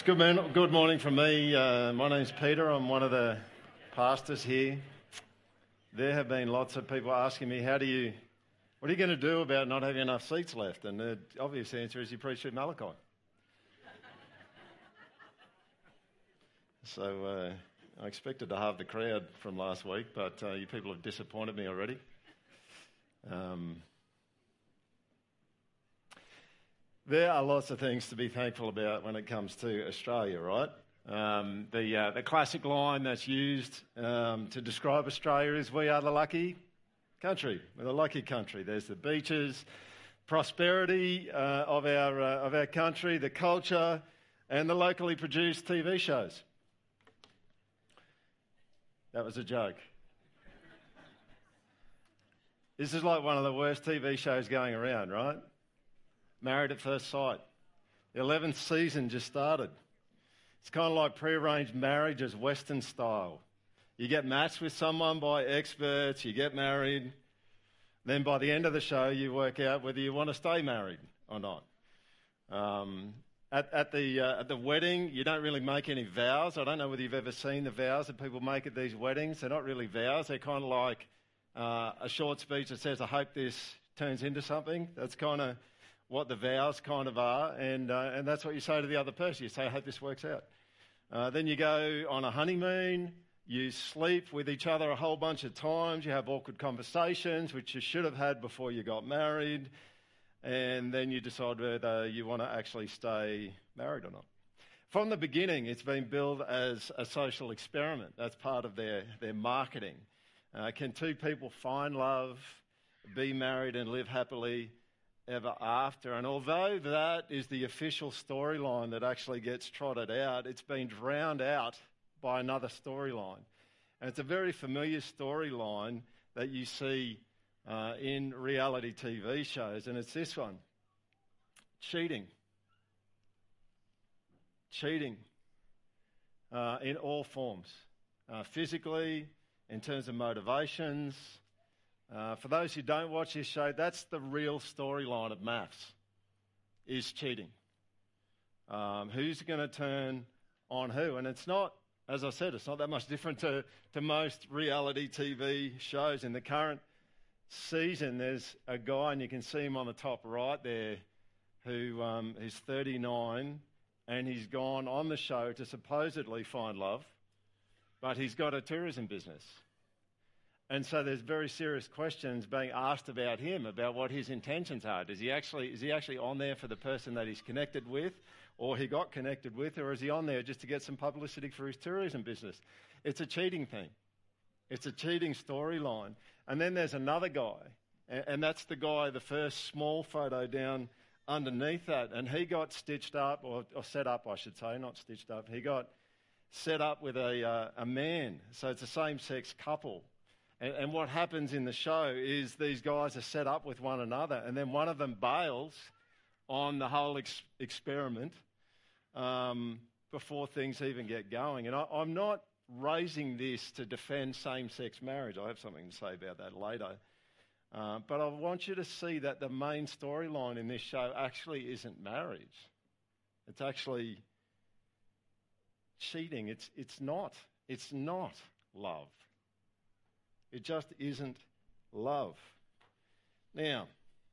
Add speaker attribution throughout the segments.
Speaker 1: It's good, man. good morning from me. Uh, my name's Peter. I'm one of the pastors here. There have been lots of people asking me, how do you, what are you going to do about not having enough seats left? And the obvious answer is you preach through Malachi. so uh, I expected to have the crowd from last week, but uh, you people have disappointed me already. Um, There are lots of things to be thankful about when it comes to Australia, right? Um, the, uh, the classic line that's used um, to describe Australia is we are the lucky country. We're the lucky country. There's the beaches, prosperity uh, of, our, uh, of our country, the culture, and the locally produced TV shows. That was a joke. this is like one of the worst TV shows going around, right? Married at First Sight. The 11th season just started. It's kind of like prearranged marriages, Western style. You get matched with someone by experts, you get married, then by the end of the show, you work out whether you want to stay married or not. Um, at, at, the, uh, at the wedding, you don't really make any vows. I don't know whether you've ever seen the vows that people make at these weddings. They're not really vows, they're kind of like uh, a short speech that says, I hope this turns into something. That's kind of what the vows kind of are, and, uh, and that's what you say to the other person. You say, I hope this works out. Uh, then you go on a honeymoon, you sleep with each other a whole bunch of times, you have awkward conversations, which you should have had before you got married, and then you decide whether you want to actually stay married or not. From the beginning, it's been billed as a social experiment. That's part of their, their marketing. Uh, can two people find love, be married, and live happily ever after. And although that is the official storyline that actually gets trotted out, it's been drowned out by another storyline. And it's a very familiar storyline that you see uh, in reality TV shows, and it's this one cheating. Cheating uh, in all forms, uh, physically, in terms of motivations, uh, for those who don't watch this show, that's the real storyline of MAFS is cheating. Um, who's going to turn on who? And it's not, as I said, it's not that much different to, to most reality TV shows. In the current season, there's a guy, and you can see him on the top right there, who um, is 39, and he's gone on the show to supposedly find love, but he's got a tourism business. And so there's very serious questions being asked about him, about what his intentions are. Does he actually, is he actually on there for the person that he's connected with, or he got connected with, or is he on there just to get some publicity for his tourism business? It's a cheating thing. It's a cheating storyline. And then there's another guy, and, that's the guy, the first small photo down underneath that, and he got stitched up, or, or set up, I should say, not stitched up. He got set up with a, uh, a man. So it's a same sex couple. And, and, what happens in the show is these guys are set up with one another, and then one of them bails on the whole ex- experiment um, before things even get going. And I, I'm not raising this to defend same sex marriage. I have something to say about that later. Uh, but I want you to see that the main storyline in this show actually isn't marriage. It's actually cheating. It's, it's not. It's not love. It just isn't love. Now,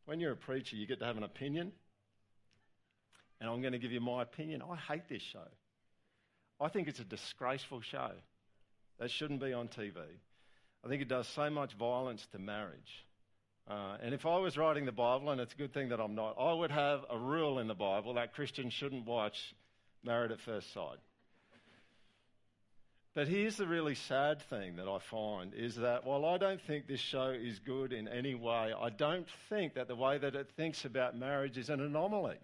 Speaker 1: when you're a preacher, you get to have an opinion. And I'm going to give you my opinion. I hate this show. I think it's a disgraceful show. That shouldn't be on TV. I think it does so much violence to marriage. Uh, and if I was writing the Bible, and it's a good thing that I'm not, I would have a rule in the Bible that Christians shouldn't watch Married at First Sight. But here's the really sad thing that I find is that while I don't think this show is good in any way, I don't think that the way that it thinks about marriage is an anomaly.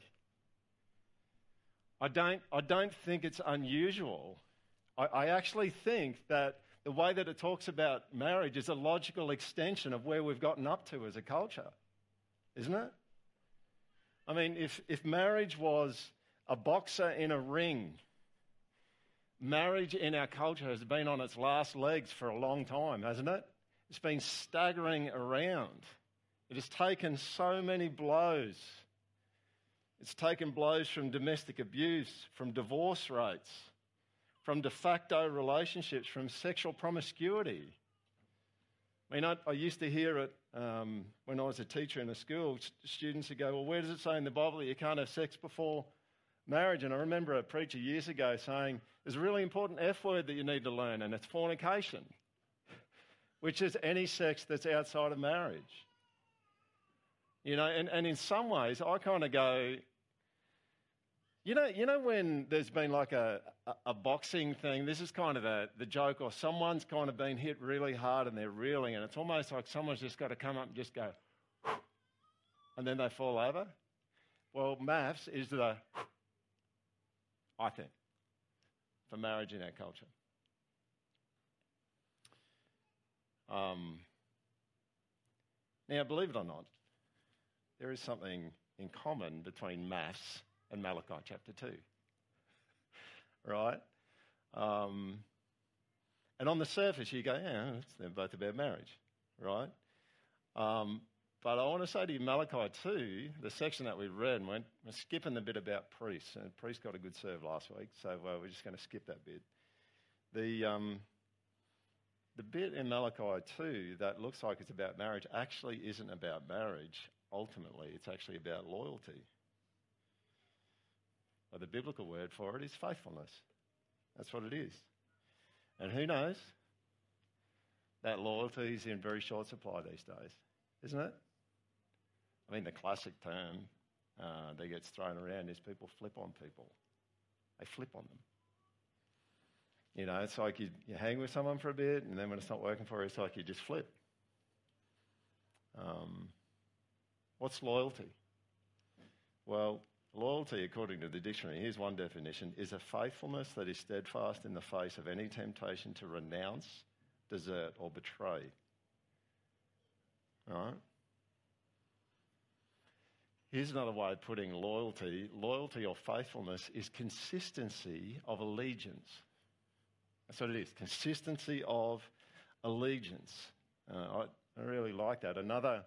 Speaker 1: I don't, I don't think it's unusual. I, I actually think that the way that it talks about marriage is a logical extension of where we've gotten up to as a culture, isn't it? I mean, if, if marriage was a boxer in a ring, marriage in our culture has been on its last legs for a long time, hasn't it? It's been staggering around. It has taken so many blows. It's taken blows from domestic abuse, from divorce rates, from de facto relationships, from sexual promiscuity. I mean, I, I used to hear it um, when I was a teacher in a school. Students would go, Well, where does it say in the Bible that you can't have sex before marriage? And I remember a preacher years ago saying, There's a really important F word that you need to learn, and it's fornication, which is any sex that's outside of marriage. You know, and, and in some ways, I kind of go, you know, you know when there's been like a, a, a, boxing thing, this is kind of a, the joke, or someone's kind of been hit really hard and they're reeling, and it's almost like someone's just got to come up and just go, and then they fall over. Well, MAFS is the, I think, for marriage in our culture. Um, now, believe it or not, there is something in common between MAFS and Malachi chapter 2. right? Um, and on the surface, you go, yeah, they're both about marriage, right? Um, but I want to say to you, Malachi 2, the section that we read, we're, skipping the bit about priests, and priests got a good serve last week, so we're just going to skip that bit. The, um, the bit in Malachi 2 that looks like it's about marriage actually isn't about marriage ultimately, it's actually about loyalty. But the biblical word for it is faithfulness. That's what it is. And who knows? That loyalty is in very short supply these days, isn't it? I mean, the classic term uh, that gets thrown around is people flip on people. They flip on them. You know, it's like you, you hang with someone for a bit, and then when it's not working for you, it's like you just flip. Um, What's loyalty? Well, loyalty, according to the dictionary, here's one definition, is a faithfulness that is steadfast in the face of any temptation to renounce, desert, or betray. All right? Here's another way of putting loyalty loyalty or faithfulness is consistency of allegiance. That's what it is consistency of allegiance. Uh, I, I really like that. Another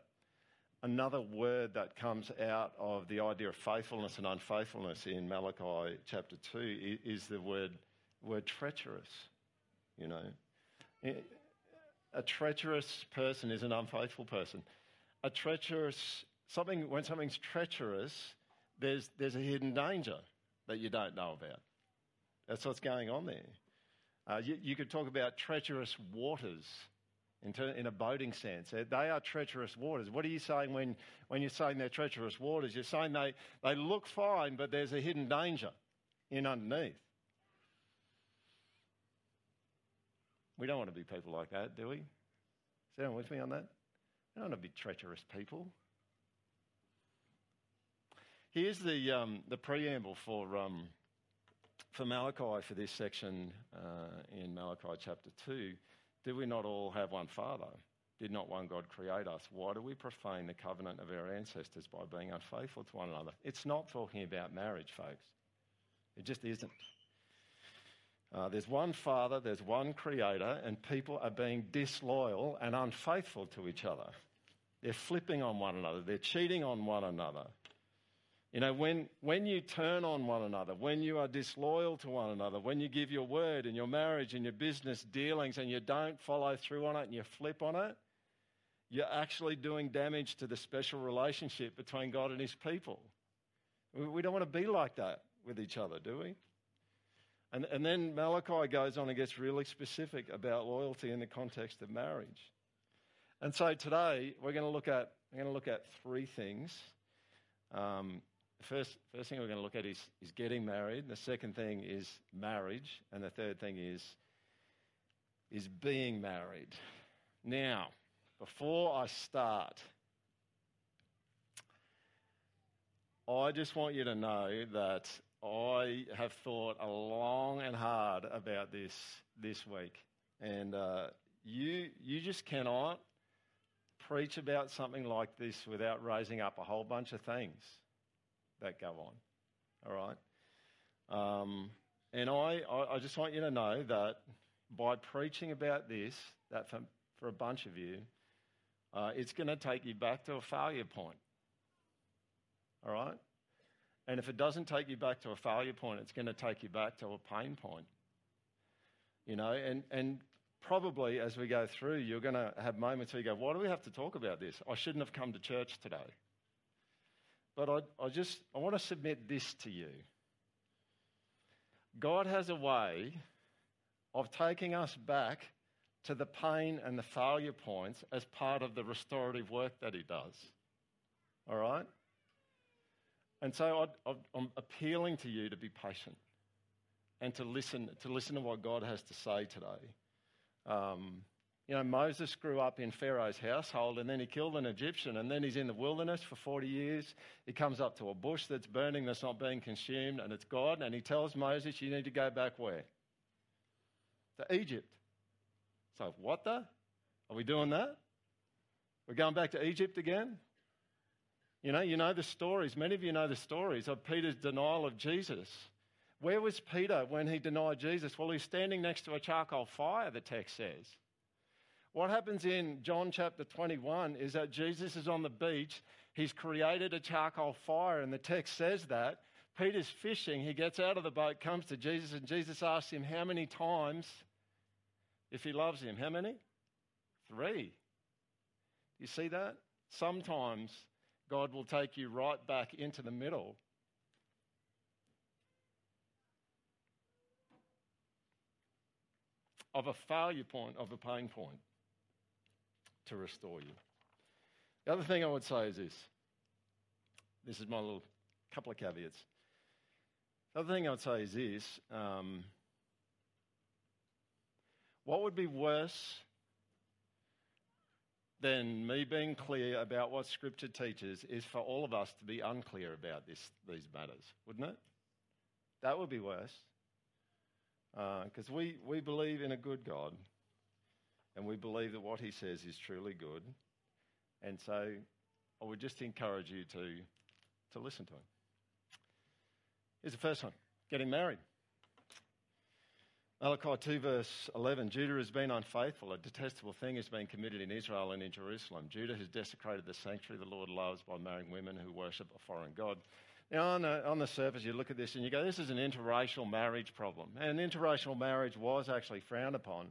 Speaker 1: another word that comes out of the idea of faithfulness and unfaithfulness in Malachi chapter 2 is the word, word treacherous. You know, a treacherous person is an unfaithful person. A treacherous, something, when something's treacherous, there's, there's a hidden danger that you don't know about. That's what's going on there. Uh, you, you could talk about treacherous waters in, ter- in a boating sense. They are treacherous waters. What are you saying when, when you're saying they're treacherous waters? You're saying they, they look fine, but there's a hidden danger in underneath. We don't want to be people like that, do we? Is anyone with me on that? We don't want to be treacherous people. Here's the, um, the preamble for, um, for Malachi for this section uh, in Malachi chapter 2. Do we not all have one Father? Did not one God create us? Why do we profane the covenant of our ancestors by being unfaithful to one another? It's not talking about marriage, folks. It just isn't. Uh, there's one Father, there's one Creator, and people are being disloyal and unfaithful to each other. They're flipping on one another, they're cheating on one another. You know, when, when you turn on one another, when you are disloyal to one another, when you give your word in your marriage and your business dealings and you don't follow through on it and you flip on it, you're actually doing damage to the special relationship between God and his people. We don't want to be like that with each other, do we? And, and then Malachi goes on and gets really specific about loyalty in the context of marriage. And so today we're going to look at, we're going to look at three things um, first, first thing we're going to look at is, is getting married. The second thing is marriage. And the third thing is, is being married. Now, before I start, I just want you to know that I have thought a long and hard about this this week. And uh, you, you just cannot preach about something like this without raising up a whole bunch of things that go on. All right? Um, and I, I, just want you to know that by preaching about this, that for, for a bunch of you, uh, it's going to take you back to a failure point. All right? And if it doesn't take you back to a failure point, it's going to take you back to a pain point. You know, and, and probably as we go through, you're going to have moments where you go, Why do we have to talk about this? I shouldn't have come to church today. But I, I just I want to submit this to you. God has a way of taking us back to the pain and the failure points as part of the restorative work that He does. All right? And so I, am appealing to you to be patient and to listen, to listen to what God has to say today. Um, you know, Moses grew up in Pharaoh's household and then he killed an Egyptian and then he's in the wilderness for 40 years. He comes up to a bush that's burning, that's not being consumed, and it's God. And he tells Moses, You need to go back where? To Egypt. So, what the? Are we doing that? We're going back to Egypt again? You know, you know the stories. Many of you know the stories of Peter's denial of Jesus. Where was Peter when he denied Jesus? Well, he's standing next to a charcoal fire, the text says. What happens in John chapter 21 is that Jesus is on the beach. He's created a charcoal fire, and the text says that. Peter's fishing. He gets out of the boat, comes to Jesus, and Jesus asks him how many times if he loves him. How many? Three. You see that? Sometimes God will take you right back into the middle of a failure point, of a pain point to restore you. The other thing I would say is this this is my little couple of caveats. The other thing I would say is this um, what would be worse than me being clear about what Scripture teaches is for all of us to be unclear about this, these matters, wouldn't it? That would be worse. Because uh, we, we believe in a good God and we believe that what He says is truly good. And so I would just encourage you to, to listen to Him. Here's the first one getting married. Malachi 2, verse 11 Judah has been unfaithful. A detestable thing has been committed in Israel and in Jerusalem. Judah has desecrated the sanctuary the Lord loves by marrying women who worship a foreign God. Now, on the, on the surface, you look at this and you go, this is an interracial marriage problem. And interracial marriage was actually frowned upon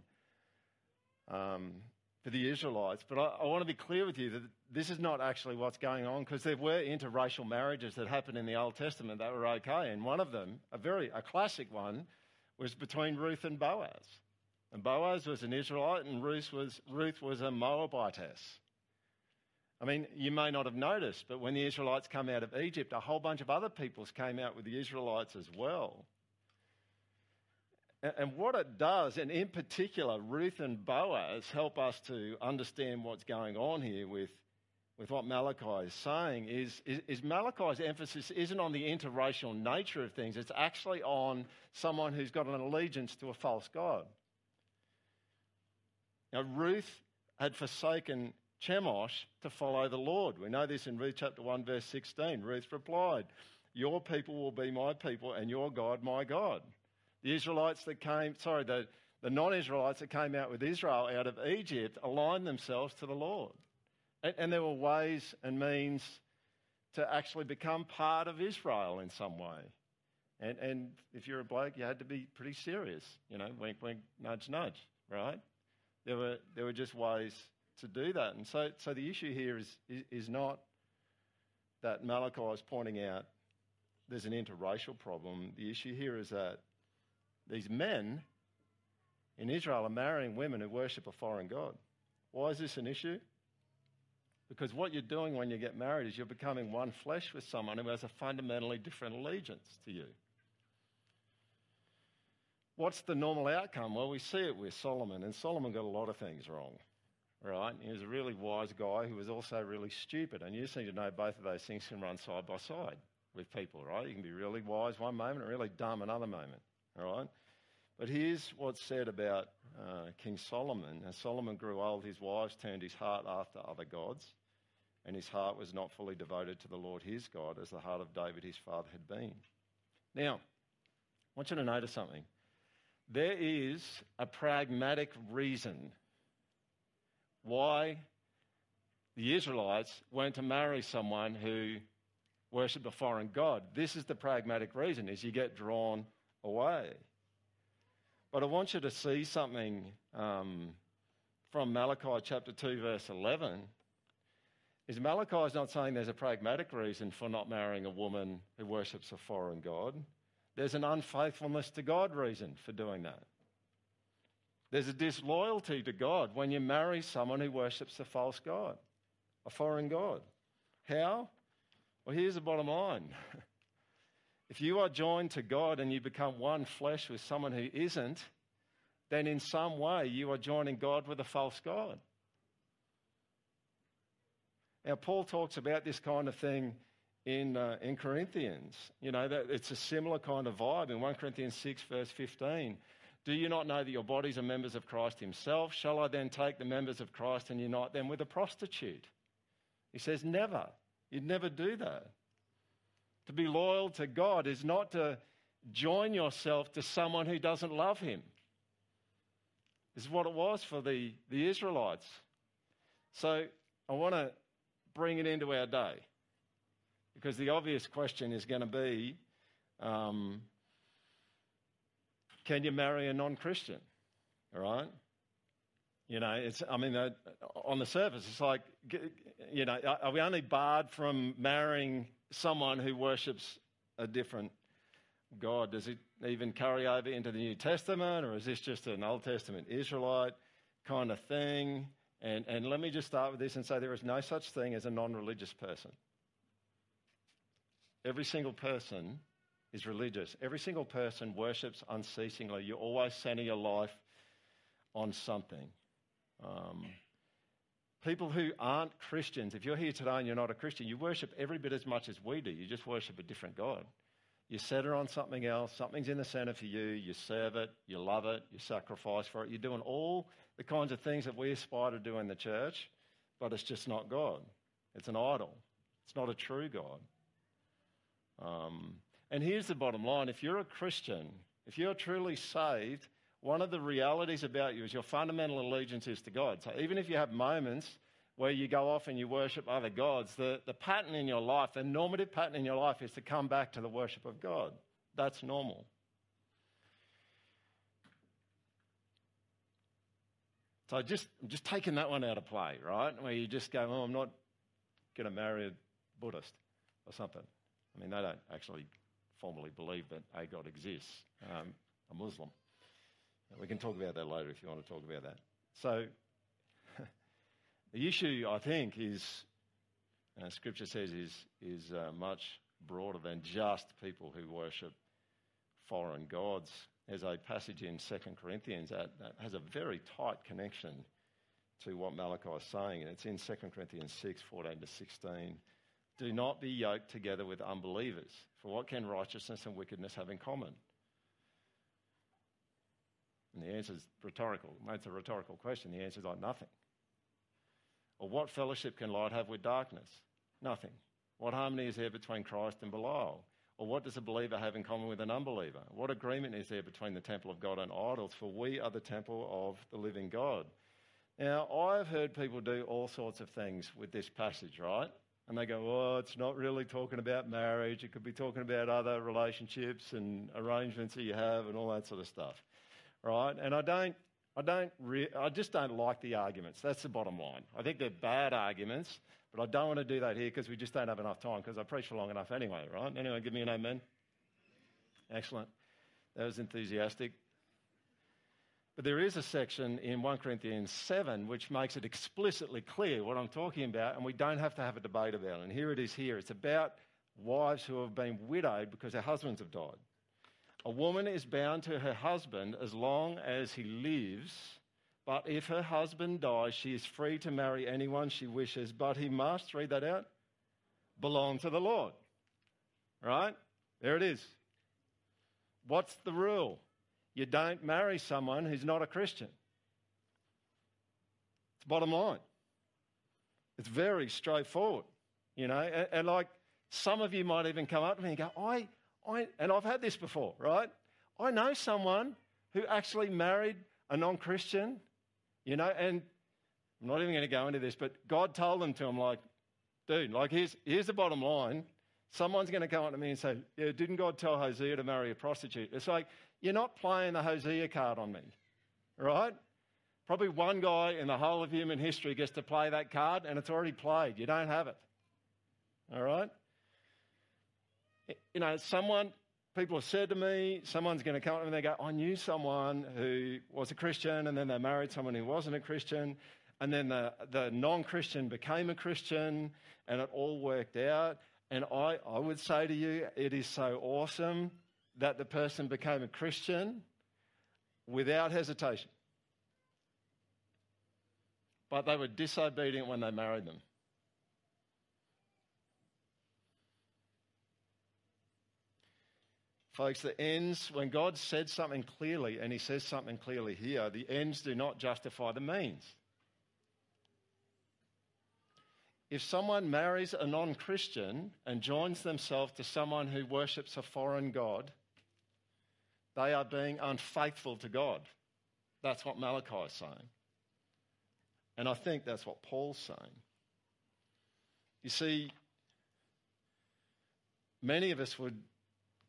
Speaker 1: um, for the Israelites. But I, I, want to be clear with you that this is not actually what's going on because there were interracial marriages that happened in the Old Testament that were okay. And one of them, a very a classic one, was between Ruth and Boaz. And Boaz was an Israelite and Ruth was, Ruth was a Moabitess. I mean, you may not have noticed, but when the Israelites come out of Egypt, a whole bunch of other peoples came out with the Israelites as well. And what it does, and in particular, Ruth and Boaz help us to understand what's going on here with with what Malachi is saying is, is, is, Malachi's emphasis isn't on the interracial nature of things, it's actually on someone who's got an allegiance to a false God. Now, Ruth had forsaken Chemosh to follow the Lord. We know this in Ruth chapter 1, verse 16. Ruth replied, Your people will be my people, and your God my God. The Israelites that came, sorry, the, the non Israelites that came out with Israel out of Egypt aligned themselves to the Lord. And, and there were ways and means to actually become part of Israel in some way. And, and if you're a bloke, you had to be pretty serious, you know, wink, wink, nudge, nudge, right? There were, there were just ways to do that. And so, so the issue here is, is, is not that Malachi is pointing out there's an interracial problem. The issue here is that these men in Israel are marrying women who worship a foreign God. Why is this an issue? Because what you're doing when you get married is you're becoming one flesh with someone who has a fundamentally different allegiance to you. What's the normal outcome? Well, we see it with Solomon, and Solomon got a lot of things wrong. Right? He was a really wise guy who was also really stupid, and you just need to know both of those things can run side by side with people, right? You can be really wise one moment and really dumb another moment, all right? But here's what's said about uh, King Solomon. As Solomon grew old, his wives turned his heart after other gods, and his heart was not fully devoted to the Lord his God as the heart of David his father had been. Now, I want you to notice something. There is a pragmatic reason why the Israelites weren't to marry someone who worshipped a foreign god. This is the pragmatic reason, is you get drawn away. But I want you to see something um, from Malachi chapter 2, verse 11. Is Malachi is not saying there's a pragmatic reason for not marrying a woman who worships a foreign god. There's an unfaithfulness to God reason for doing that. There's a disloyalty to God when you marry someone who worships a false God, a foreign God. How? Well, here's the bottom line. If you are joined to God and you become one flesh with someone who isn't, then in some way you are joining God with a false God. Now, Paul talks about this kind of thing in, uh, in Corinthians. You know, that it's a similar kind of vibe in 1 Corinthians 6, verse 15. Do you not know that your bodies are members of Christ himself? Shall I then take the members of Christ and unite them with a prostitute? He says, Never. You'd never do that. To be loyal to God is not to join yourself to someone who doesn't love him. This is what it was for the, the Israelites. So I want to bring it into our day because the obvious question is going to be um, can you marry a non Christian? All right? You know, it's, I mean, uh, on the surface, it's like, you know, are we only barred from marrying someone who worships a different God? Does it even carry over into the New Testament, or is this just an Old Testament Israelite kind of thing? And, and let me just start with this and say there is no such thing as a non religious person. Every single person is religious. Every single person worships unceasingly. You're always centering your life on something. Um, people who aren't Christians, if you're here today and you're not a Christian, you worship every bit as much as we do. You just worship a different God. You set her on something else, something's in the center for you, you serve it, you love it, you sacrifice for it. You're doing all the kinds of things that we aspire to do in the church, but it's just not God. It's an idol, it's not a true God. Um, and here's the bottom line if you're a Christian, if you're truly saved, one of the realities about you is your fundamental allegiance is to God. So even if you have moments where you go off and you worship other gods, the, the pattern in your life, the normative pattern in your life is to come back to the worship of God. That's normal. So just just taking that one out of play, right? Where you just go, oh, I'm not going to marry a Buddhist or something. I mean, they don't actually formally believe that a God exists. Um, a Muslim. We can talk about that later if you want to talk about that. So, the issue, I think, is, uh, Scripture says, is, is uh, much broader than just people who worship foreign gods. There's a passage in 2 Corinthians that, that has a very tight connection to what Malachi is saying, and it's in 2 Corinthians 6 14 to 16. Do not be yoked together with unbelievers, for what can righteousness and wickedness have in common? And the answer is rhetorical. It's a rhetorical question. The answer is like nothing. Or what fellowship can light have with darkness? Nothing. What harmony is there between Christ and Belial? Or what does a believer have in common with an unbeliever? What agreement is there between the temple of God and idols? For we are the temple of the living God. Now, I've heard people do all sorts of things with this passage, right? And they go, oh, it's not really talking about marriage. It could be talking about other relationships and arrangements that you have and all that sort of stuff right? And I don't, I don't, re- I just don't like the arguments. That's the bottom line. I think they're bad arguments, but I don't want to do that here because we just don't have enough time because I preach for long enough anyway, right? Anyway, give me an amen. Excellent. That was enthusiastic. But there is a section in 1 Corinthians 7 which makes it explicitly clear what I'm talking about, and we don't have to have a debate about it. And here it is here. It's about wives who have been widowed because their husbands have died. A woman is bound to her husband as long as he lives, but if her husband dies, she is free to marry anyone she wishes, but he must, read that out, belong to the Lord. Right? There it is. What's the rule? You don't marry someone who's not a Christian. It's bottom line. It's very straightforward, you know. And, and, like some of you might even come up to me and go, I, I, and I've had this before, right? I know someone who actually married a non Christian, you know, and I'm not even going to go into this, but God told them to him, like, dude, like, here's, here's the bottom line. Someone's going to come up to me and say, Yeah, didn't God tell Hosea to marry a prostitute? It's like, You're not playing the Hosea card on me, right? Probably one guy in the whole of human history gets to play that card, and it's already played. You don't have it. All right? You know, someone, people have said to me, someone's going to come up and they go, I knew someone who was a Christian, and then they married someone who wasn't a Christian, and then the, the non Christian became a Christian, and it all worked out. And I, I would say to you, it is so awesome that the person became a Christian without hesitation. But they were disobedient when they married them. Folks, the ends, when God said something clearly, and He says something clearly here, the ends do not justify the means. If someone marries a non Christian and joins themselves to someone who worships a foreign God, they are being unfaithful to God. That's what Malachi is saying. And I think that's what Paul's saying. You see, many of us would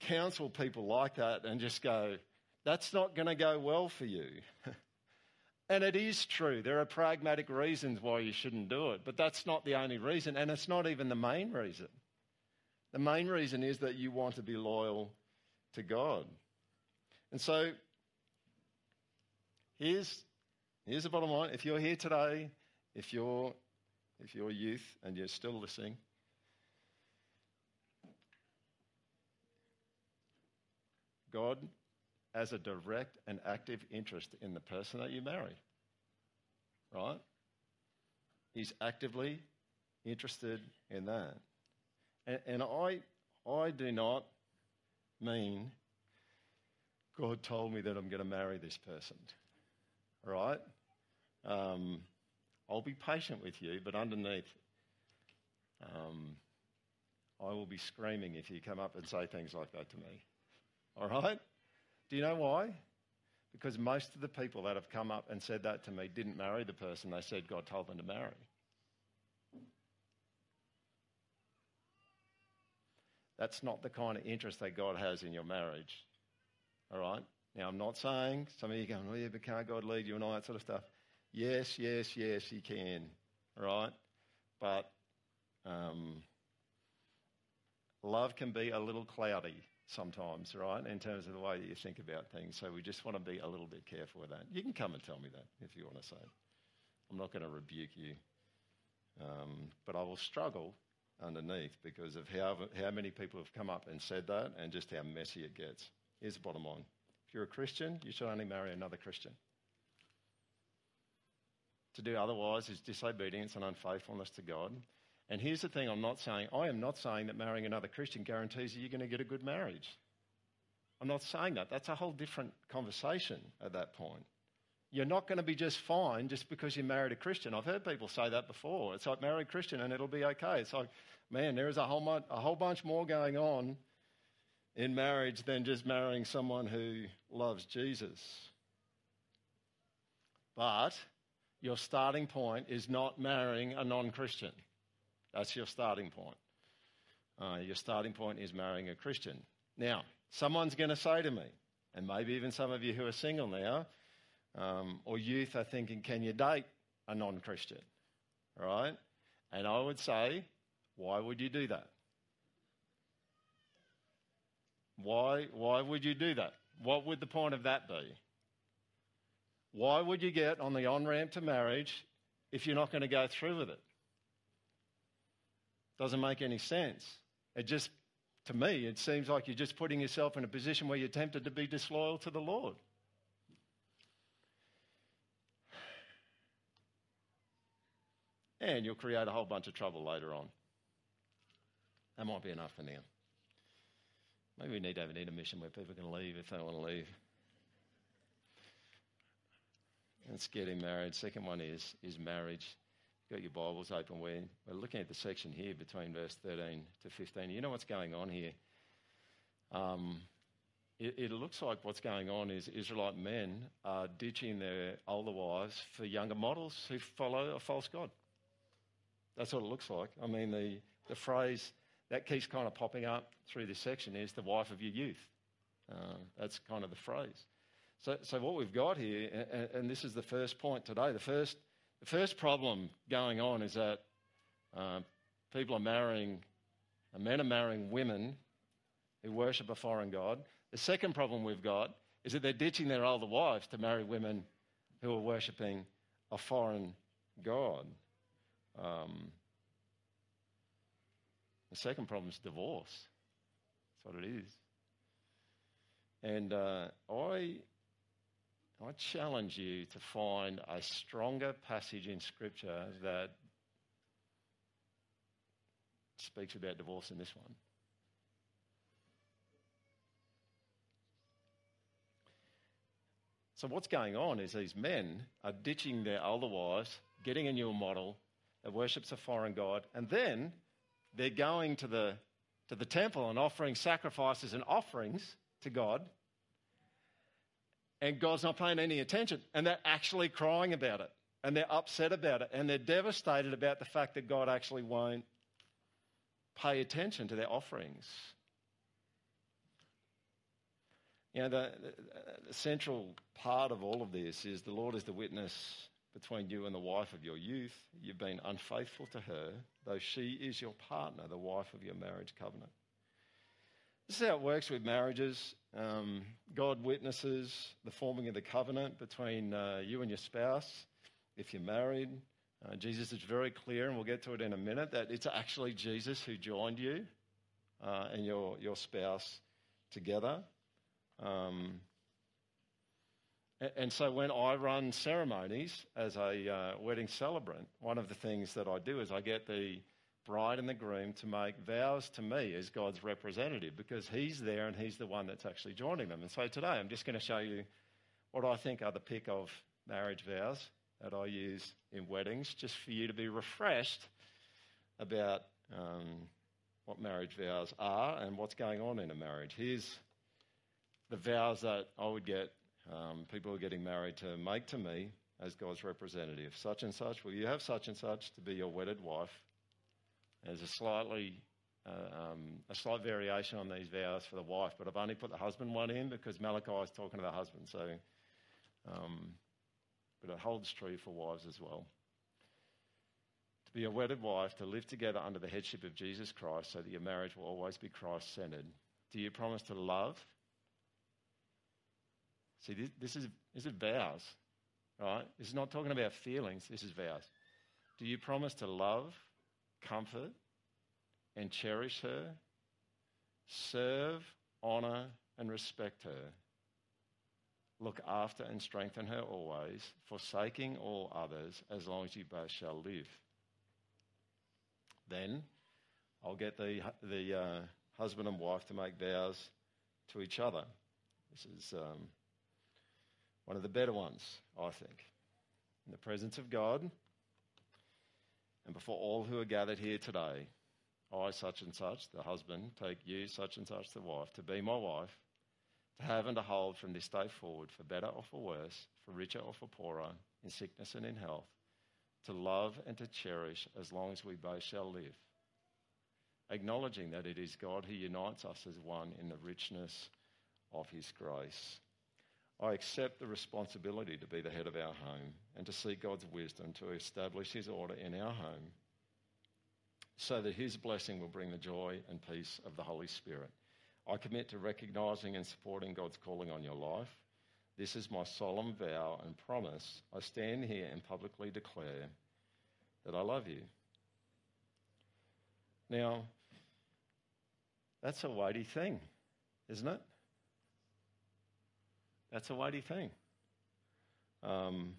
Speaker 1: counsel people like that and just go, that's not going to go well for you. and it is true. There are pragmatic reasons why you shouldn't do it, but that's not the only reason, and it's not even the main reason. The main reason is that you want to be loyal to God. And so, here's, here's the bottom line. If you're here today, if you're, if you're youth and you're still listening, God has a direct and active interest in the person that you marry. Right? He's actively interested in that. And, and I, I do not mean God told me that I'm going to marry this person. Right? Um, I'll be patient with you, but underneath, um, I will be screaming if you come up and say things like that to me. All right? Do you know why? Because most of the people that have come up and said that to me didn't marry the person they said God told them to marry. That's not the kind of interest that God has in your marriage. All right? Now, I'm not saying some of you are going, well, yeah, but can't God lead you and all that sort of stuff. Yes, yes, yes, He can. All right? But um, love can be a little cloudy sometimes, right, in terms of the way that you think about things. So we just want to be a little bit careful with that. You can come and tell me that if you want to say it. I'm not going to rebuke you. Um, but I will struggle underneath because of how, how many people have come up and said that and just how messy it gets. Here's the bottom line if you're a Christian, you should only marry another Christian. To do otherwise is disobedience and unfaithfulness to God. And here's the thing I'm not saying I am not saying that marrying another Christian guarantees that you're going to get a good marriage. I'm not saying that. That's a whole different conversation at that point. You're not going to be just fine just because you married a Christian. I've heard people say that before. It's like marry a Christian and it'll be okay. It's like, man, there is a whole, mu- a whole bunch more going on in marriage than just marrying someone who loves Jesus. But your starting point is not marrying a non Christian. That's your starting point. Uh, your starting point is marrying a Christian. Now, someone's going to say to me, and maybe even some of you who are single now, um, or youth are thinking, can you date a non Christian? Right? And I would say, why would you do that? Why, why would you do that? What would the point of that be? Why would you get on the on ramp to marriage if you're not going to go through with it? Doesn't make any sense. It just, to me, it seems like you're just putting yourself in a position where you're tempted to be disloyal to the Lord. And you'll create a whole bunch of trouble later on. That might be enough for now. Maybe we need to have an intermission where people can leave if they want to leave. It's getting married. Second one is, is marriage got your Bibles open, we're, we're looking at the section here between verse 13 to 15. You know what's going on here? Um, it, it, looks like what's going on is Israelite men are ditching their older wives for younger models who follow a false God. That's what it looks like. I mean, the, the phrase that keeps kind of popping up through this section is the wife of your youth. Uh, that's kind of the phrase. So, so what we've got here, and, and, this is the first point today, the first, the first problem going on is that uh, people are marrying, uh, men are marrying women who worship a foreign god. The second problem we've got is that they're ditching their older wives to marry women who are worshipping a foreign god. Um, the second problem is divorce. That's what it is. And uh, I, I challenge you to find a stronger passage in Scripture that speaks about divorce than this one. So, what's going on is these men are ditching their older wives, getting a new model that worships a foreign god, and then they're going to the, to the temple and offering sacrifices and offerings to God, and God's not paying any attention, and they're actually crying about it, and they're upset about it, and they're devastated about the fact that God actually won't pay attention to their offerings. You know, the, the, the, central part of all of this is the Lord is the witness between you and the wife of your youth. You've been unfaithful to her, though she is your partner, the wife of your marriage covenant. This is how it works with marriages. Um, God witnesses the forming of the covenant between uh, you and your spouse if you're married. Uh, Jesus is very clear, and we'll get to it in a minute, that it's actually Jesus who joined you uh, and your, your spouse together. Um, and so when I run ceremonies as a uh, wedding celebrant, one of the things that I do is I get the bride and the groom to make vows to me as God's representative because he's there and he's the one that's actually joining them. And so today I'm just going to show you what I think are the pick of marriage vows that I use in weddings, just for you to be refreshed about um, what marriage vows are and what's going on in a marriage. Here's the vows that I would get um, people are getting married to make to me as God's representative. Such and such, will you have such and such to be your wedded wife? There's a slightly uh, um, a slight variation on these vows for the wife, but I've only put the husband one in because Malachi is talking to the husband. So, um, but it holds true for wives as well. To be a wedded wife, to live together under the headship of Jesus Christ, so that your marriage will always be Christ centered. Do you promise to love See, this, this, is, this is vows, right? This is not talking about feelings, this is vows. Do you promise to love, comfort, and cherish her, serve, honor, and respect her, look after and strengthen her always, forsaking all others as long as you both shall live? Then I'll get the, the uh, husband and wife to make vows to each other. This is um, one of the better ones, I think. In the presence of God and before all who are gathered here today, I, such and such, the husband, take you, such and such, the wife, to be my wife, to have and to hold from this day forward, for better or for worse, for richer or for poorer, in sickness and in health, to love and to cherish as long as we both shall live, acknowledging that it is God who unites us as one in the richness of his grace. I accept the responsibility to be the head of our home and to seek God's wisdom to establish His order in our home so that His blessing will bring the joy and peace of the Holy Spirit. I commit to recognizing and supporting God's calling on your life. This is my solemn vow and promise. I stand here and publicly declare that I love you. Now, that's a weighty thing, isn't it? That's a weighty thing. Um,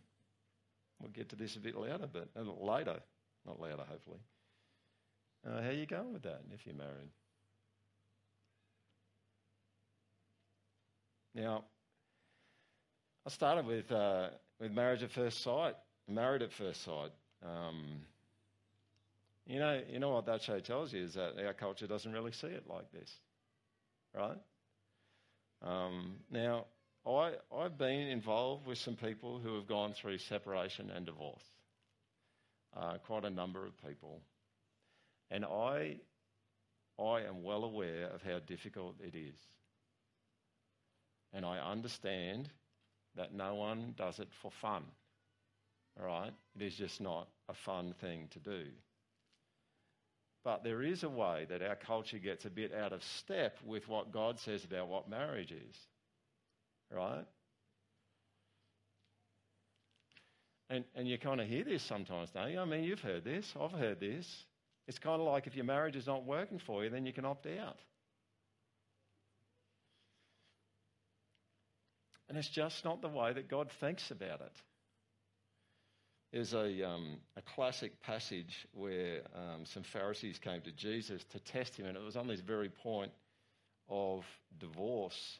Speaker 1: we'll get to this a bit later, but a little later, not later, hopefully. Uh, how are you going with that if you're married? Now, I started with uh, with marriage at first sight, married at first sight. Um, you know, you know what that show tells you is that our culture doesn't really see it like this, right? Um, now, I, I've been involved with some people who have gone through separation and divorce, uh, quite a number of people. And I, I am well aware of how difficult it is. And I understand that no one does it for fun. All right? It is just not a fun thing to do. But there is a way that our culture gets a bit out of step with what God says about what marriage is. Right? And, and you kind of hear this sometimes, don't you? I mean, you've heard this. I've heard this. It's kind of like if your marriage is not working for you, then you can opt out. And it's just not the way that God thinks about it. There's a, um, a classic passage where um, some Pharisees came to Jesus to test him, and it was on this very point of divorce.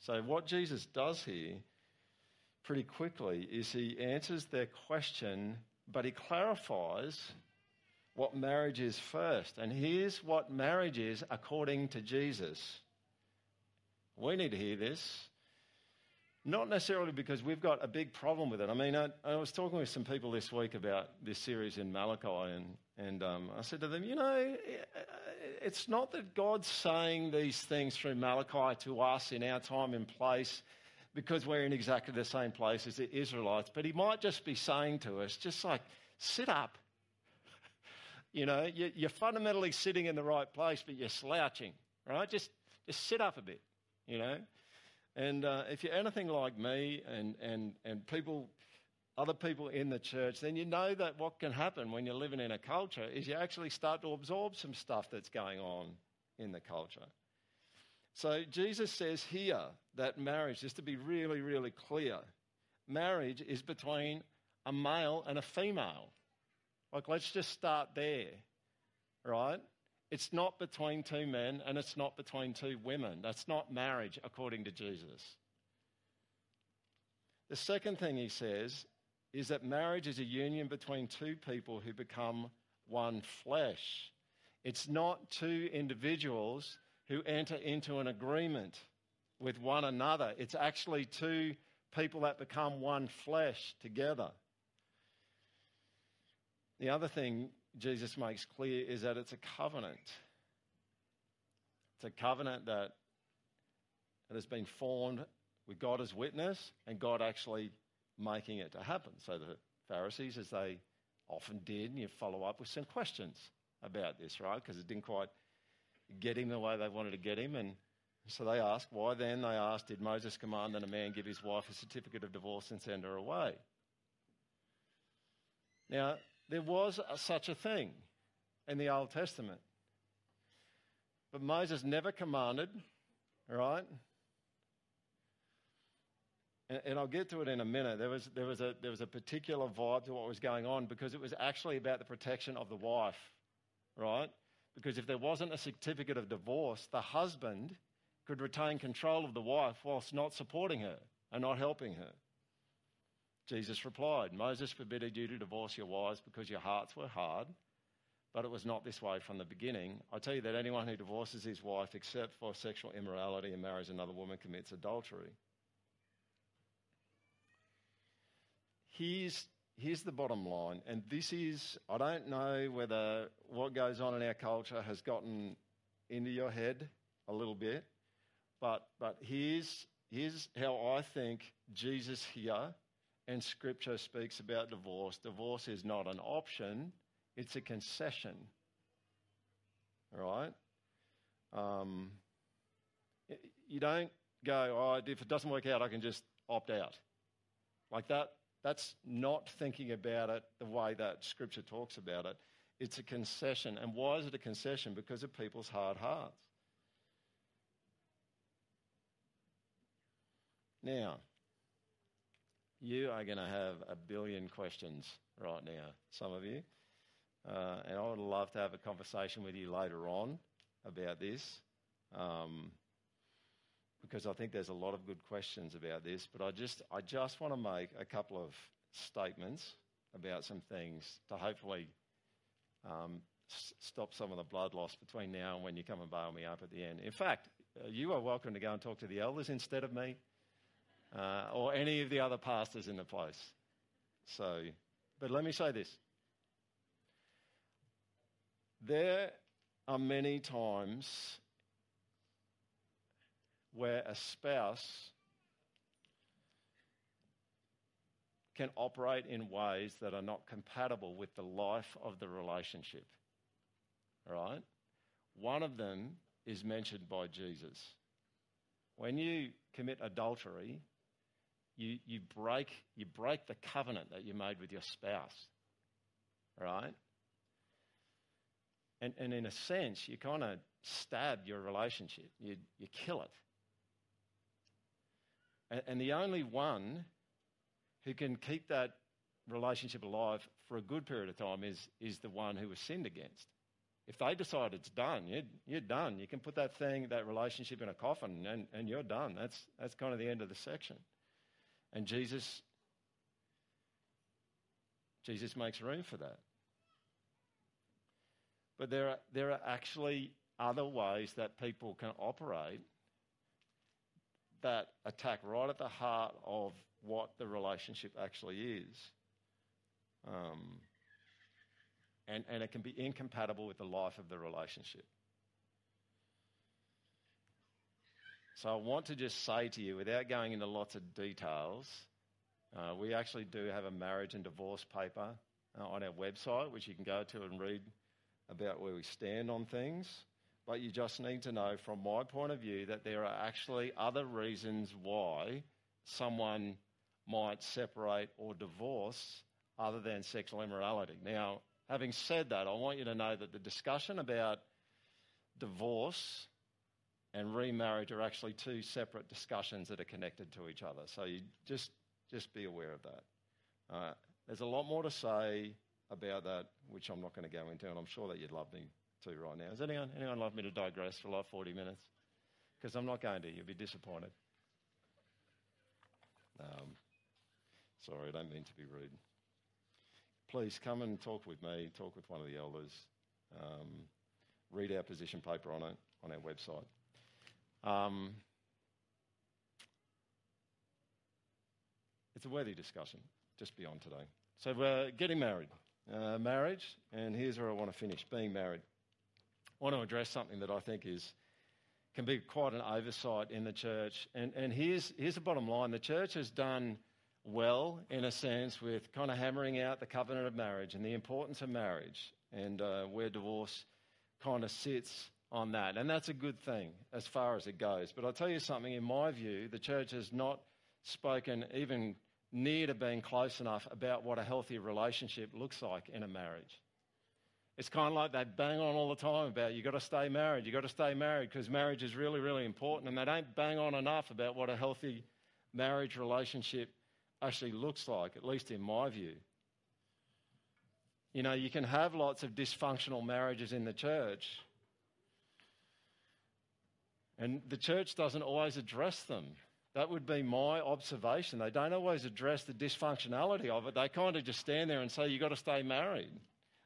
Speaker 1: So, what Jesus does here pretty quickly is he answers their question, but he clarifies what marriage is first. And here's what marriage is according to Jesus. We need to hear this. Not necessarily because we've got a big problem with it. I mean, I, I was talking with some people this week about this series in Malachi, and, and um, I said to them, you know, it's not that God's saying these things through Malachi to us in our time and place because we're in exactly the same place as the Israelites, but he might just be saying to us, just like, sit up. you know, you're fundamentally sitting in the right place, but you're slouching, right? Just, just sit up a bit, you know. And uh, if you're anything like me and, and, and people, other people in the church, then you know that what can happen when you're living in a culture is you actually start to absorb some stuff that's going on in the culture. So Jesus says here that marriage, just to be really, really clear, marriage is between a male and a female. Like, let's just start there, right? It's not between two men and it's not between two women. That's not marriage according to Jesus. The second thing he says is that marriage is a union between two people who become one flesh. It's not two individuals who enter into an agreement with one another. It's actually two people that become one flesh together. The other thing Jesus makes clear is that it's a covenant. It's a covenant that, has been formed with God as witness and God actually making it to happen. So the Pharisees, as they often did, you follow up with some questions about this, right? Because it didn't quite get him the way they wanted to get him. And so they asked, why then? They asked, did Moses command that a man give his wife a certificate of divorce and send her away? Now, there was a, such a thing in the Old Testament. But Moses never commanded, right? And, and, I'll get to it in a minute. There was, there, was a, there was a particular vibe to what was going on because it was actually about the protection of the wife, right? Because if there wasn't a certificate of divorce, the husband could retain control of the wife whilst not supporting her and not helping her. Jesus replied, Moses forbade you to divorce your wives because your hearts were hard, but it was not this way from the beginning. I tell you that anyone who divorces his wife except for sexual immorality and marries another woman commits adultery. Here's here's the bottom line, and this is I don't know whether what goes on in our culture has gotten into your head a little bit, but but here's here's how I think Jesus here and Scripture speaks about divorce. Divorce is not an option; it's a concession. All right. Um, you don't go, oh, if it doesn't work out, I can just opt out. Like that, that's not thinking about it the way that Scripture talks about it. It's a concession. And why is it a concession? Because of people's hard hearts. Now, you are going to have a billion questions right now, some of you. uh, and I would love to have a conversation with you later on about this. Um, because I think there's a lot of good questions about this, but I just, I just want to make a couple of statements about some things to hopefully um, s- stop some of the blood loss between now and when you come and bail me up at the end. In fact, uh, you are welcome to go and talk to the elders instead of me uh, or any of the other pastors in the place. So, but let me say this. There are many times where a spouse can operate in ways that are not compatible with the life of the relationship. Right? One of them is mentioned by Jesus. When you commit adultery, you, you, break, you break the covenant that you made with your spouse. Right? And, and in a sense, you kind of stab your relationship, you, you kill it. And, the only one who can keep that relationship alive for a good period of time is, is the one who was sinned against. If they decide it's done, you're, you're done. You can put that thing, that relationship in a coffin and, and you're done. That's, that's kind of the end of the section. And Jesus, Jesus makes room for that. But there are, there are actually other ways that people can operate that attack right at the heart of what the relationship actually is. Um, and, and it can be incompatible with the life of the relationship. So I want to just say to you, without going into lots of details, uh, we actually do have a marriage and divorce paper uh, on our website, which you can go to and read about where we stand on things. But you just need to know, from my point of view, that there are actually other reasons why someone might separate or divorce other than sexual immorality. Now, having said that, I want you to know that the discussion about divorce and remarriage are actually two separate discussions that are connected to each other. So you just just be aware of that. Uh, there's a lot more to say about that, which I'm not going to go into, and I'm sure that you'd love me to right now. Does anyone anyone love me to digress for like 40 minutes? Because I'm not going to. You'll be disappointed. Um, sorry, I don't mean to be rude. Please come and talk with me. Talk with one of the elders. Um, read our position paper on it on our website. Um, it's a worthy discussion, just beyond today. So we're getting married. Uh, marriage, and here's where I want to finish being married. Want to address something that I think is can be quite an oversight in the church. And, and here's, here's the bottom line the church has done well, in a sense, with kind of hammering out the covenant of marriage and the importance of marriage and uh, where divorce kind of sits on that. And that's a good thing as far as it goes. But I'll tell you something, in my view, the church has not spoken even near to being close enough about what a healthy relationship looks like in a marriage. It's kind of like they bang on all the time about you've got to stay married, you've got to stay married because marriage is really, really important. And they don't bang on enough about what a healthy marriage relationship actually looks like, at least in my view. You know, you can have lots of dysfunctional marriages in the church, and the church doesn't always address them. That would be my observation. They don't always address the dysfunctionality of it. They kind of just stand there and say, you've got to stay married.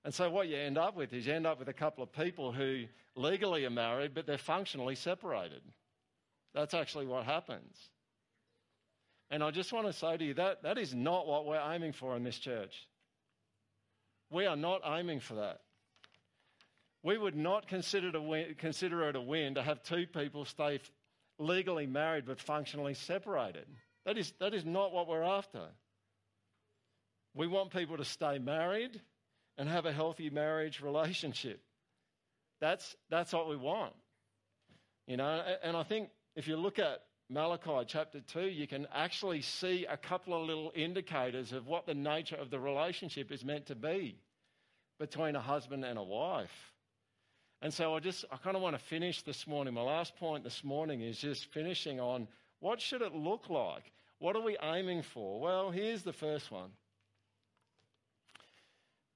Speaker 1: And so what you end up with is you end up with a couple of people who legally are married, but they're functionally separated. That's actually what happens. And I just want to say to you that that is not what we're aiming for in this church. We are not aiming for that. We would not consider it a win, consider it a win to have two people stay legally married but functionally separated. That is, that is not what we're after. We want people to stay married and have a healthy marriage relationship. That's, that's what we want. You know, and I think if you look at Malachi chapter 2, you can actually see a couple of little indicators of what the nature of the relationship is meant to be between a husband and a wife. And so I just, I kind of want to finish this morning. My last point this morning is just finishing on what should it look like? What are we aiming for? Well, here's the first one.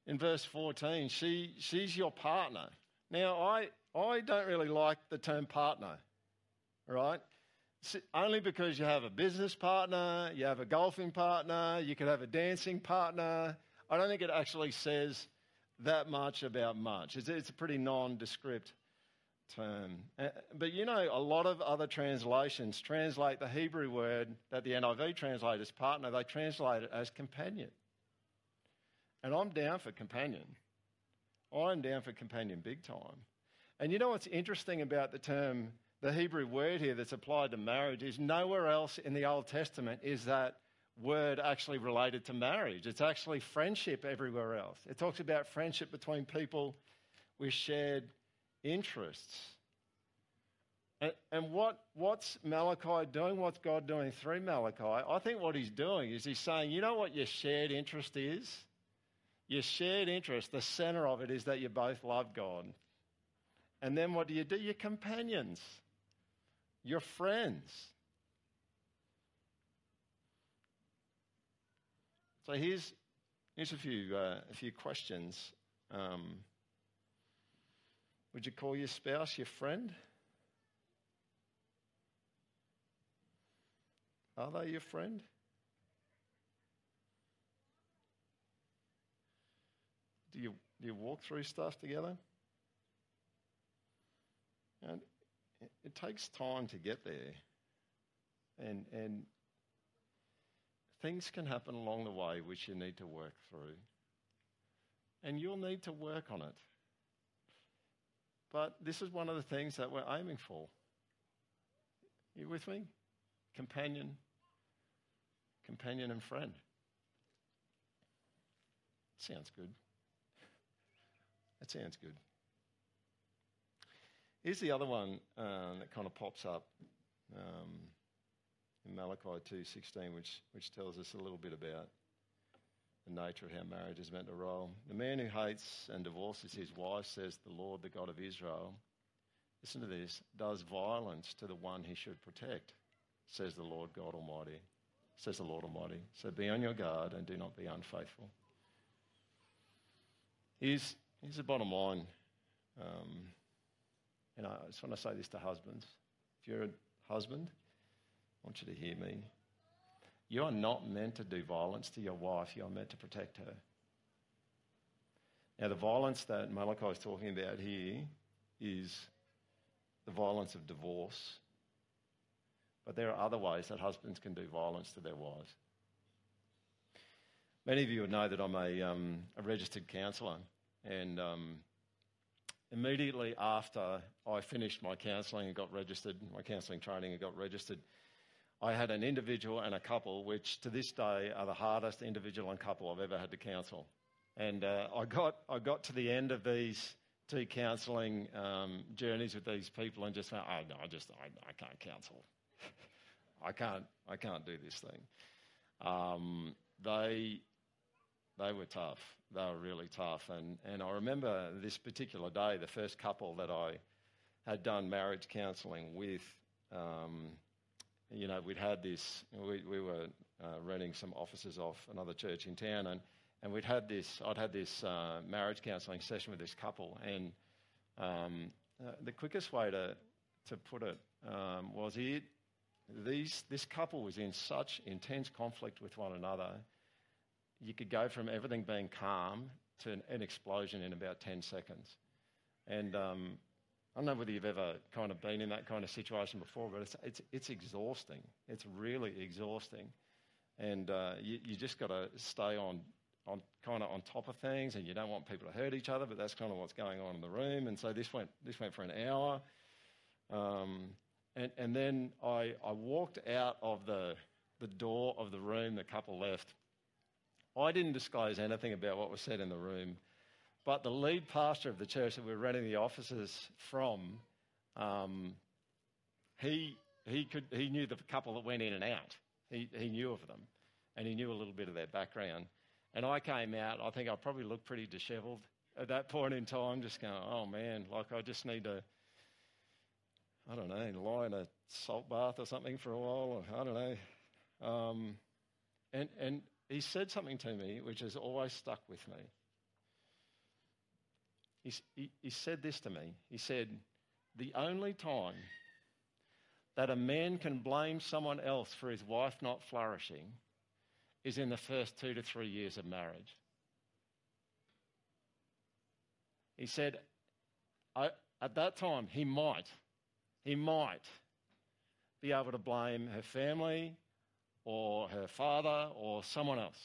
Speaker 1: In verse 14, she, she's your partner. Now, I, I don't really like the term partner, right? Only because you have a business partner, you have a golfing partner, you could have a dancing partner. I don't think it actually says that much about much. It's, it's a pretty nondescript term. Uh, but you know, a lot of other translations translate the Hebrew word that the NIV translate as partner, they translate it as companion. And I'm down for companion. I'm down for companion big time. And you know what's interesting about the term, the Hebrew word here that's applied to marriage is nowhere else in the Old Testament is that word actually related to marriage. It's actually friendship everywhere else. It talks about friendship between people with shared interests. And, and what, what's Malachi doing? What's God doing through Malachi? I think what he's doing is he's saying, you know what your shared interest is? Your shared interest, the center of it is that you both love God. And then what do you do? You're companions, you're friends. So here's, here's a, few, uh, a few questions. Um, would you call your spouse your friend? Are they your friend? Do you, do you walk through stuff together? And it, it takes time to get there. And, and things can happen along the way which you need to work through. And you'll need to work on it. But this is one of the things that we're aiming for. You with me? Companion, companion and friend. Sounds good. That sounds good. Here's the other one um, that kind of pops up. Um, in Malachi 2:16, which which tells us a little bit about the nature of how marriage is meant to roll. The man who hates and divorces his wife, says the Lord, the God of Israel, listen to this, does violence to the one he should protect, says the Lord God Almighty. Says the Lord Almighty. So be on your guard and do not be unfaithful. Here's, here's the bottom line. Um, and I just want to say this to husbands. If you're a husband, I want you to hear me. You are not meant to do violence to your wife, you are meant to protect her. Now, the violence that Malachi is talking about here is the violence of divorce. But there are other ways that husbands can do violence to their wives. Many of you would know that I'm a, um, a registered counsellor, and um, immediately after I finished my counselling and got registered, my counselling training and got registered, I had an individual and a couple, which to this day are the hardest individual and couple I've ever had to counsel. And uh, I, got, I got to the end of these two counselling um, journeys with these people and just went, oh, no, I just, I, I can't counsel. I can't, I can't do this thing. Um, they, they were tough. They were really tough. And, and I remember this particular day, the first couple that I had done marriage counselling with, um, you know, we'd had this, we, we were uh, renting some offices off another church in town, and, and we'd had this, I'd had this uh, marriage counselling session with this couple, and um, uh, the quickest way to, to put it um, was it, these, this couple was in such intense conflict with one another, you could go from everything being calm to an, an explosion in about 10 seconds. And um, I don't know whether you've ever kind of been in that kind of situation before, but it's, it's, it's exhausting. It's really exhausting. And uh, you, you just got to stay on, on kind of on top of things, and you don't want people to hurt each other, but that's kind of what's going on in the room. And so this went, this went for an hour. Um, and, and then I, I walked out of the, the door of the room the couple left. I didn't disclose anything about what was said in the room. But the lead pastor of the church that we're renting the offices from, um, he, he, could, he knew the couple that went in and out. He, he knew of them, and he knew a little bit of their background. And I came out, I think I probably looked pretty disheveled at that point in time, just going, oh man, like I just need to, I don't know, lie in a salt bath or something for a while, or I don't know. Um, and, and he said something to me which has always stuck with me. he, he, he said this to me. He said, The only time that a man can blame someone else for his wife not flourishing is in the first two to three years of marriage. He said, at that time, he might, he might be able to blame her family or her father or someone else.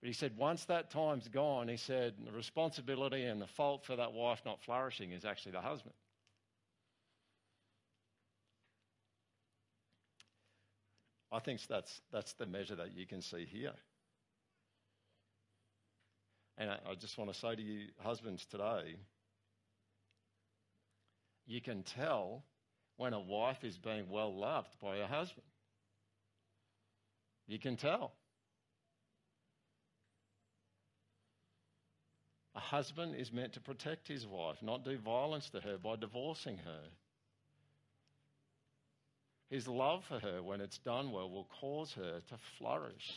Speaker 1: But he said, once that time's gone, he said, the responsibility and the fault for that wife not flourishing is actually the husband. I think that's, that's the measure that you can see here. And I, I just want to say to you, husbands, today, you can tell when a wife is being well loved by her husband. You can tell. A husband is meant to protect his wife, not do violence to her by divorcing her. His love for her, when it's done well, will cause her to flourish.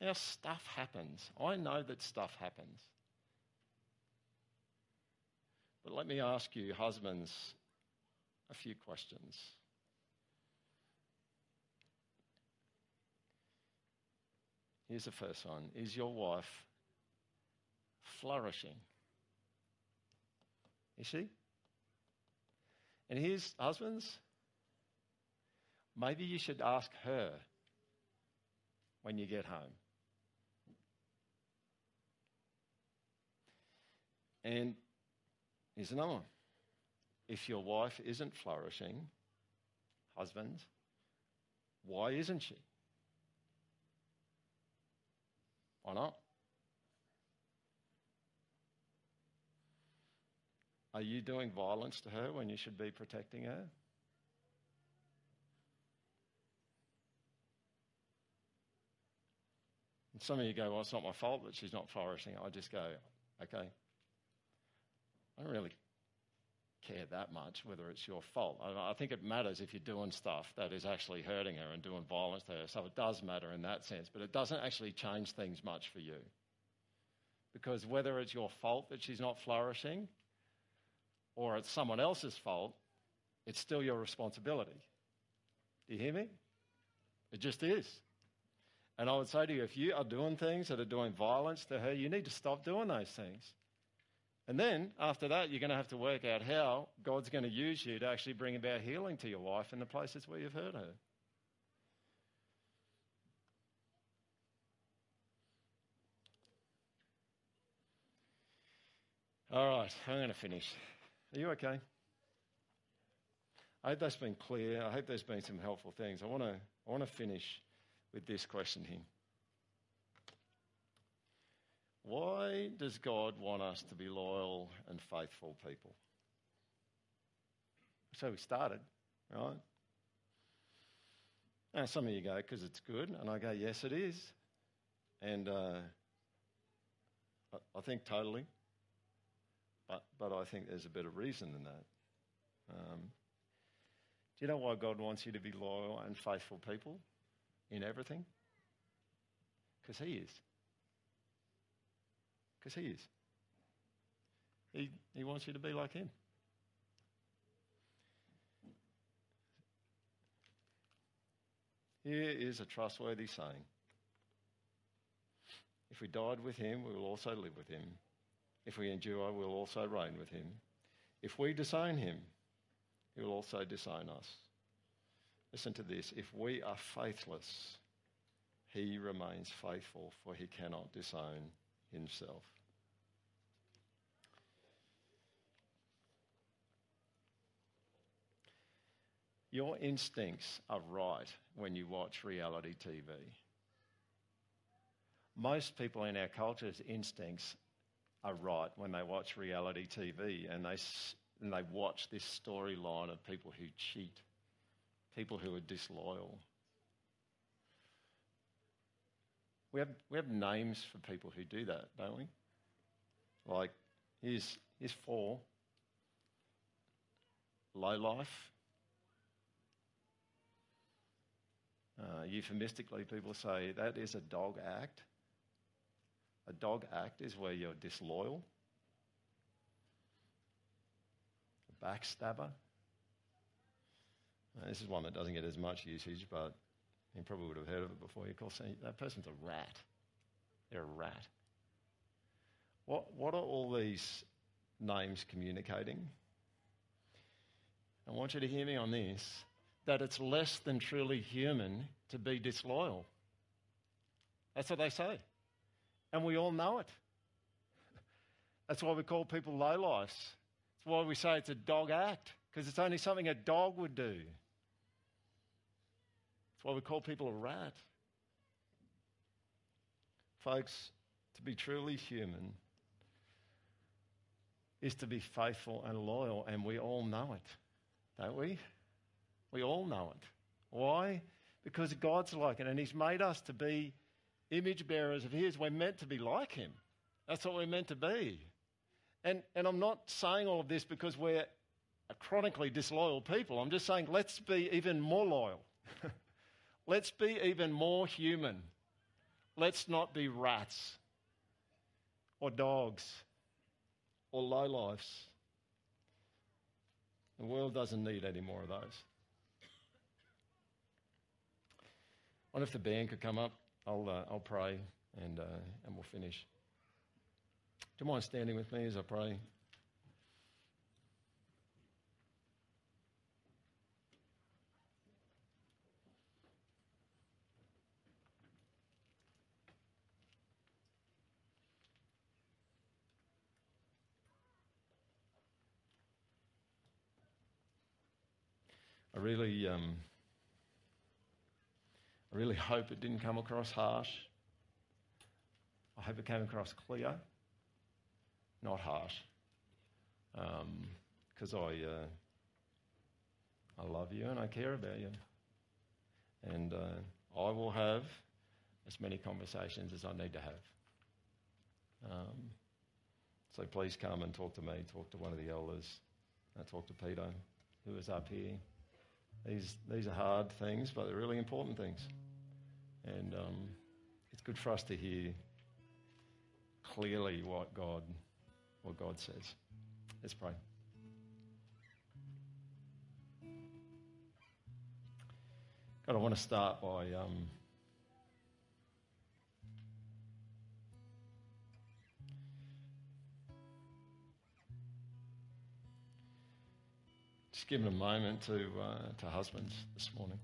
Speaker 1: Now, stuff happens. I know that stuff happens. But let me ask you, husbands, a few questions. Here's the first one Is your wife flourishing? Is she? And here's husbands. Maybe you should ask her when you get home. And here's another one. If your wife isn't flourishing, husbands, why isn't she? Not? Are you doing violence to her when you should be protecting her? And some of you go, well, it's not my fault that she's not flourishing. I just go, okay, I don't really care that much whether it's your fault. I, I think it matters if you're doing stuff that is actually hurting her and doing violence to her. So it does matter in that sense, but it doesn't actually change things much for you. Because whether it's your fault that she's not flourishing or it's someone else's fault, it's still your responsibility. Do you hear me? It just is. And I would say to you, if you are doing things that are doing violence to her, you need to stop doing those things. And then after that, you're going to have to work out how God's going to use you to actually bring about healing to your wife in the places where you've hurt her. All right, I'm going to finish. Are you okay? I hope that's been clear. I hope there's been some helpful things. I want to, I want to finish with this question here. Why does God want us to be loyal and faithful people? So we started, right? Now, some of you go, because it's good. And I go, yes, it is. And uh, I, I, think totally. But, but I think there's a better reason than that. Um, do you know why God wants you to be loyal and faithful people in everything? Because He is. Because He is. He, he wants you to be like Him. Here is a trustworthy saying If we died with Him, we will also live with Him. If we endure, we will also reign with Him. If we disown Him, He will also disown us. Listen to this if we are faithless, He remains faithful, for He cannot disown Himself. Your instincts are right when you watch reality TV. Most people in our culture's instincts are right when they watch reality TV and they, and they watch this storyline of people who cheat, people who are disloyal. We have, we have names for people who do that, don't we? Like, here's, here's four low life, Uh, euphemistically, people say that is a dog act. a dog act is where you're disloyal, a backstabber. Now, this is one that doesn't get as much usage, but you probably would have heard of it before. You call saying that person's a rat. They're a rat. What, what are all these names communicating? I want you to hear me on this that it's less than truly human to be disloyal. That's what they say. And we all know it. That's why we call people lowlifes. That's why we say it's a dog act, because it's only something a dog would do. That's why we call people a rat. Folks, to be truly human is to be faithful and loyal, and we all know it, don't we? We all know it. Why? Because God's like it, and He's made us to be image bearers of His. We're meant to be like Him. That's what we're meant to be. And, and I'm not saying all of this because we're a chronically disloyal people. I'm just saying let's be even more loyal. let's be even more human. Let's not be rats or dogs or lowlifes. The world doesn't need any more of those. I wonder if the band could come up. I'll, uh, I'll pray and, uh, and we'll finish. Do you mind standing with me as I pray? I really um, I really hope it didn't come across harsh. I hope it came across clear, not harsh. Because um, I, uh, I love you and I care about you. And uh, I will have as many conversations as I need to have. Um, so please come and talk to me, talk to one of the elders, uh, talk to Peter, who is up here. These, these are hard things, but they're really important things. And um, it's good for us to hear clearly what God, what God says. Let's pray. God, I want to start by um, just giving a moment to, uh, to husbands this morning.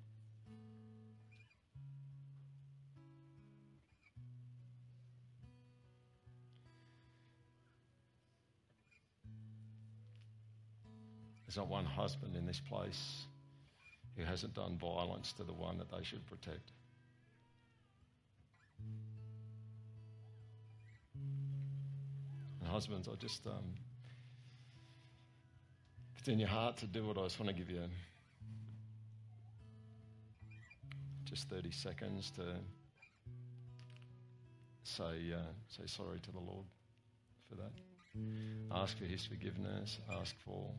Speaker 1: There's not one husband in this place who hasn't done violence to the one that they should protect. And husbands, I just, um, if it's in your heart to do it, I just want to give you just 30 seconds to say, uh, say sorry to the Lord for that. Ask for His forgiveness. Ask for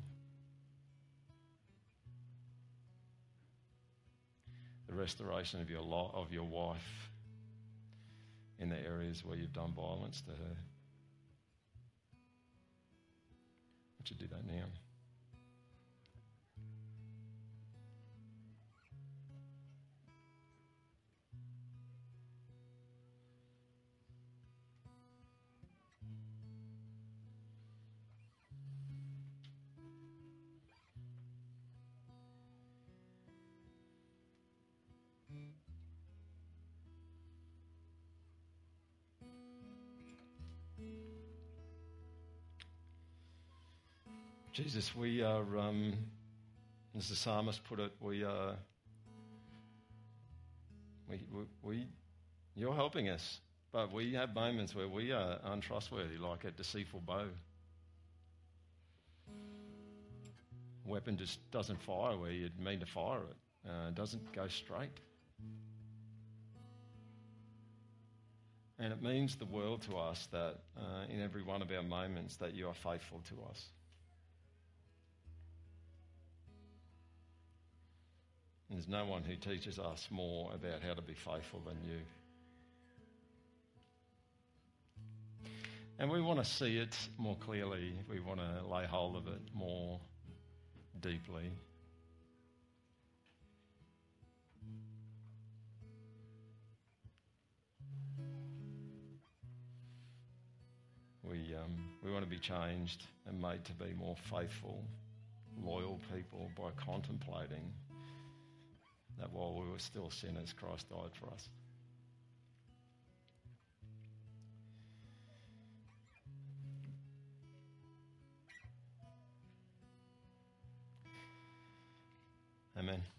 Speaker 1: the restoration of your, lo- of your wife in the areas where you've done violence to her. Would you do that now? Jesus, we are, um, as the psalmist put it, we are, we, we, we, you're helping us, but we have moments where we are untrustworthy, like a deceitful bow. weapon just doesn't fire where you'd mean to fire it. Uh, it doesn't go straight. And it means the world to us that uh, in every one of our moments that you are faithful to us. And there's no one who teaches us more about how to be faithful than you. And we want to see it more clearly. We want to lay hold of it more deeply. We, um, we want to be changed and made to be more faithful, loyal people by contemplating that while we were still sinners, Christ died for us. Amen.